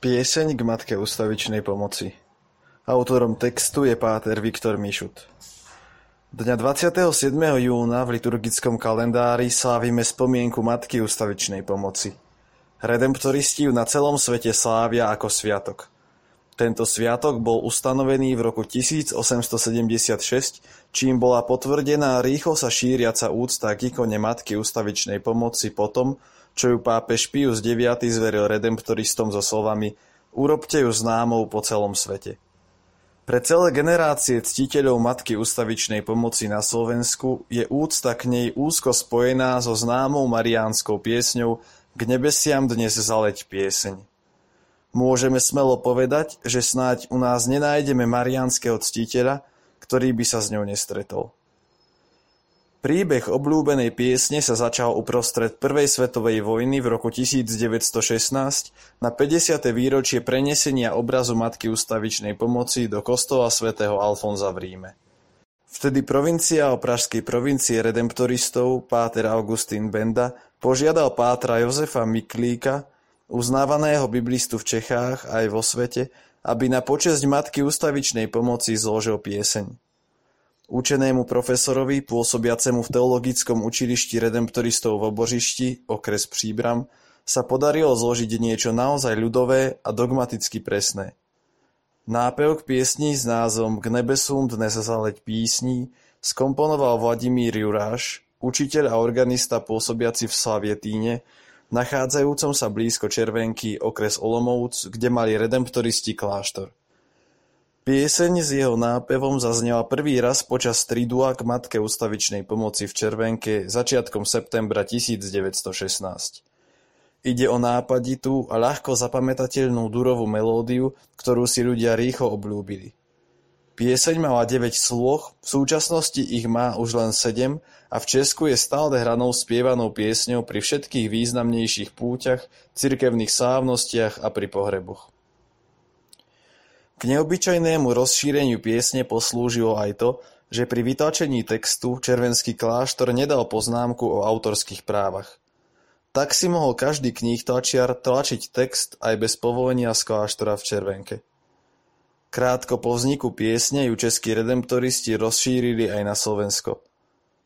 Pieseň k Matke ustavičnej pomoci Autorom textu je páter Viktor Mišut. Dňa 27. júna v liturgickom kalendári slávime spomienku Matky ustavičnej pomoci. Redemptoristi ju na celom svete slávia ako sviatok. Tento sviatok bol ustanovený v roku 1876, čím bola potvrdená rýchlo sa šíriaca úcta k ikone Matky ustavičnej pomoci potom, čo ju pápež Pius IX zveril redemptoristom so slovami Urobte ju známou po celom svete. Pre celé generácie ctiteľov Matky ustavičnej pomoci na Slovensku je úcta k nej úzko spojená so známou mariánskou piesňou K nebesiam dnes zaleť pieseň. Môžeme smelo povedať, že snáď u nás nenájdeme mariánskeho ctiteľa, ktorý by sa s ňou nestretol. Príbeh obľúbenej piesne sa začal uprostred Prvej svetovej vojny v roku 1916 na 50. výročie prenesenia obrazu Matky ustavičnej pomoci do kostola svätého Alfonza v Ríme. Vtedy provincia o pražskej provincie redemptoristov páter Augustín Benda požiadal pátra Jozefa Miklíka, uznávaného biblistu v Čechách aj vo svete, aby na počesť Matky ustavičnej pomoci zložil pieseň. Učenému profesorovi pôsobiacemu v Teologickom učilišti redemptoristov v Obožišti, okres Příbram, sa podarilo zložiť niečo naozaj ľudové a dogmaticky presné. Nápev k piesni s názvom K nebesům dnes zaleť písní skomponoval Vladimír Juráš, učiteľ a organista pôsobiaci v Slavietíne, nachádzajúcom sa blízko Červenky, okres Olomouc, kde mali redemptoristi kláštor. Pieseň s jeho nápevom zaznela prvý raz počas tridua k Matke ustavičnej pomoci v Červenke začiatkom septembra 1916. Ide o nápaditú a ľahko zapamätateľnú durovú melódiu, ktorú si ľudia rýchlo obľúbili. Pieseň mala 9 sloh, v súčasnosti ich má už len 7 a v Česku je stále hranou spievanou piesňou pri všetkých významnejších púťach, cirkevných slávnostiach a pri pohreboch. K neobyčajnému rozšíreniu piesne poslúžilo aj to, že pri vytlačení textu červenský kláštor nedal poznámku o autorských právach. Tak si mohol každý kníh tlačiar tlačiť text aj bez povolenia z kláštora v Červenke. Krátko po vzniku piesne ju českí redemptoristi rozšírili aj na Slovensko.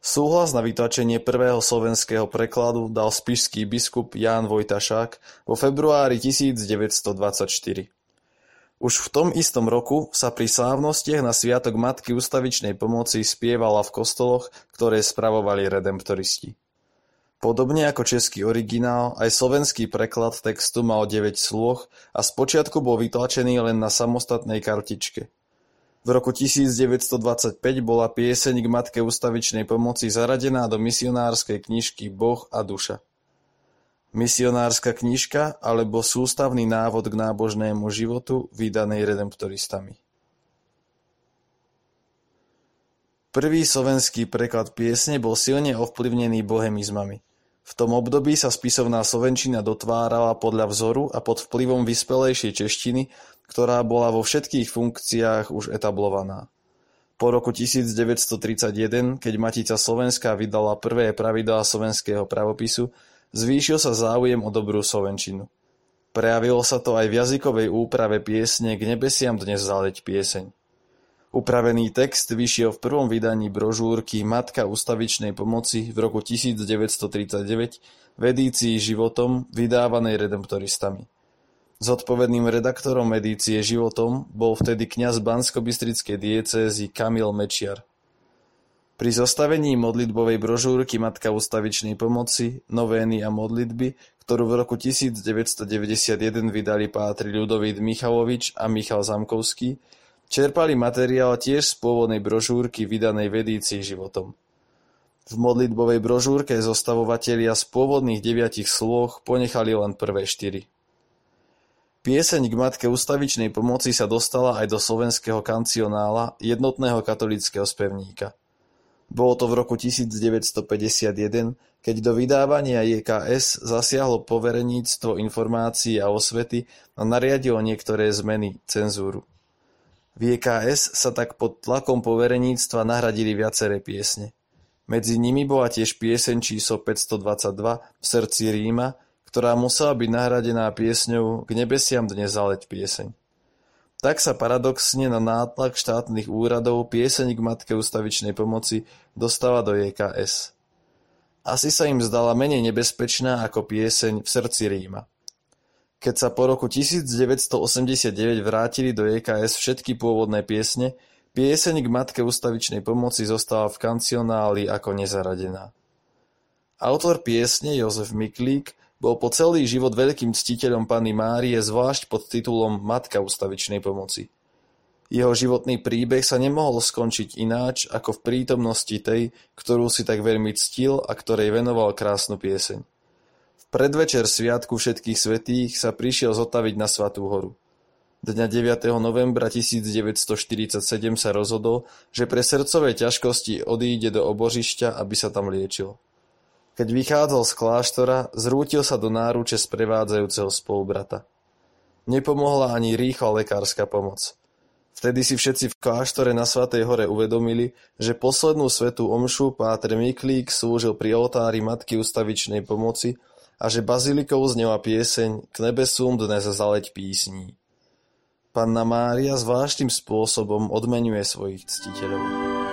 Súhlas na vytlačenie prvého slovenského prekladu dal spišský biskup Ján Vojtašák vo februári 1924. Už v tom istom roku sa pri slávnostiach na sviatok Matky ustavičnej pomoci spievala v kostoloch, ktoré spravovali redemptoristi. Podobne ako český originál, aj slovenský preklad textu mal 9 sloh a spočiatku bol vytlačený len na samostatnej kartičke. V roku 1925 bola pieseň k Matke ustavičnej pomoci zaradená do misionárskej knižky Boh a duša. Misionárska knižka alebo Sústavný návod k nábožnému životu vydanej redemptoristami. Prvý slovenský preklad piesne bol silne ovplyvnený bohemizmami. V tom období sa spisovná slovenčina dotvárala podľa vzoru a pod vplyvom vyspelejšej češtiny, ktorá bola vo všetkých funkciách už etablovaná. Po roku 1931, keď Matica Slovenská vydala prvé pravidlá slovenského pravopisu, Zvýšil sa záujem o dobrú slovenčinu. Prejavilo sa to aj v jazykovej úprave piesne K nebesiam dnes zaleť pieseň. Upravený text vyšiel v prvom vydaní brožúrky Matka ustavičnej pomoci v roku 1939 v edícii Životom vydávanej redemptoristami. Zodpovedným redaktorom edície Životom bol vtedy kňaz Bansko-Bystrickej diecézy Kamil Mečiar. Pri zostavení modlitbovej brožúrky Matka ustavičnej pomoci, novény a modlitby, ktorú v roku 1991 vydali pátri Ľudovít Michalovič a Michal Zamkovský, čerpali materiál tiež z pôvodnej brožúrky vydanej v edícii životom. V modlitbovej brožúrke zostavovatelia z pôvodných deviatich sloh ponechali len prvé štyri. Pieseň k Matke ustavičnej pomoci sa dostala aj do slovenského kancionála jednotného katolického spevníka. Bolo to v roku 1951, keď do vydávania JKS zasiahlo Povereníctvo informácií a osvety a nariadilo niektoré zmeny, cenzúru. V JKS sa tak pod tlakom povereníctva nahradili viaceré piesne. Medzi nimi bola tiež pieseň číslo 522 V srdci Ríma, ktorá musela byť nahradená piesňou K nebesiam dnes zaleť pieseň. Tak sa paradoxne na nátlak štátnych úradov pieseň k Matke ustavičnej pomoci dostáva do JKS. Asi sa im zdala menej nebezpečná ako pieseň V srdci Ríma. Keď sa po roku 1989 vrátili do JKS všetky pôvodné piesne, pieseň k Matke ustavičnej pomoci zostala v kancionáli ako nezaradená. Autor piesne Jozef Miklík bol po celý život veľkým ctiteľom Panny Márie zvlášť pod titulom Matka ustavičnej pomoci. Jeho životný príbeh sa nemohol skončiť ináč ako v prítomnosti tej, ktorú si tak veľmi ctil a ktorej venoval krásnu pieseň. V predvečer Sviatku všetkých svetých sa prišiel zotaviť na Svatú horu. Dňa 9. novembra 1947 sa rozhodol, že pre srdcové ťažkosti odíde do obožišťa, aby sa tam liečil. Keď vychádzal z kláštora, zrútil sa do náruče sprevádzajúceho spolubrata. Nepomohla ani rýchla lekárska pomoc. Vtedy si všetci v kláštore na Svatej hore uvedomili, že poslednú svetú omšu Páter Miklík slúžil pri oltári Matky ustavičnej pomoci a že bazilikou znela pieseň K nebesúm dnes zaleť písní. Panna Mária zvláštnym spôsobom odmenuje svojich ctiteľov.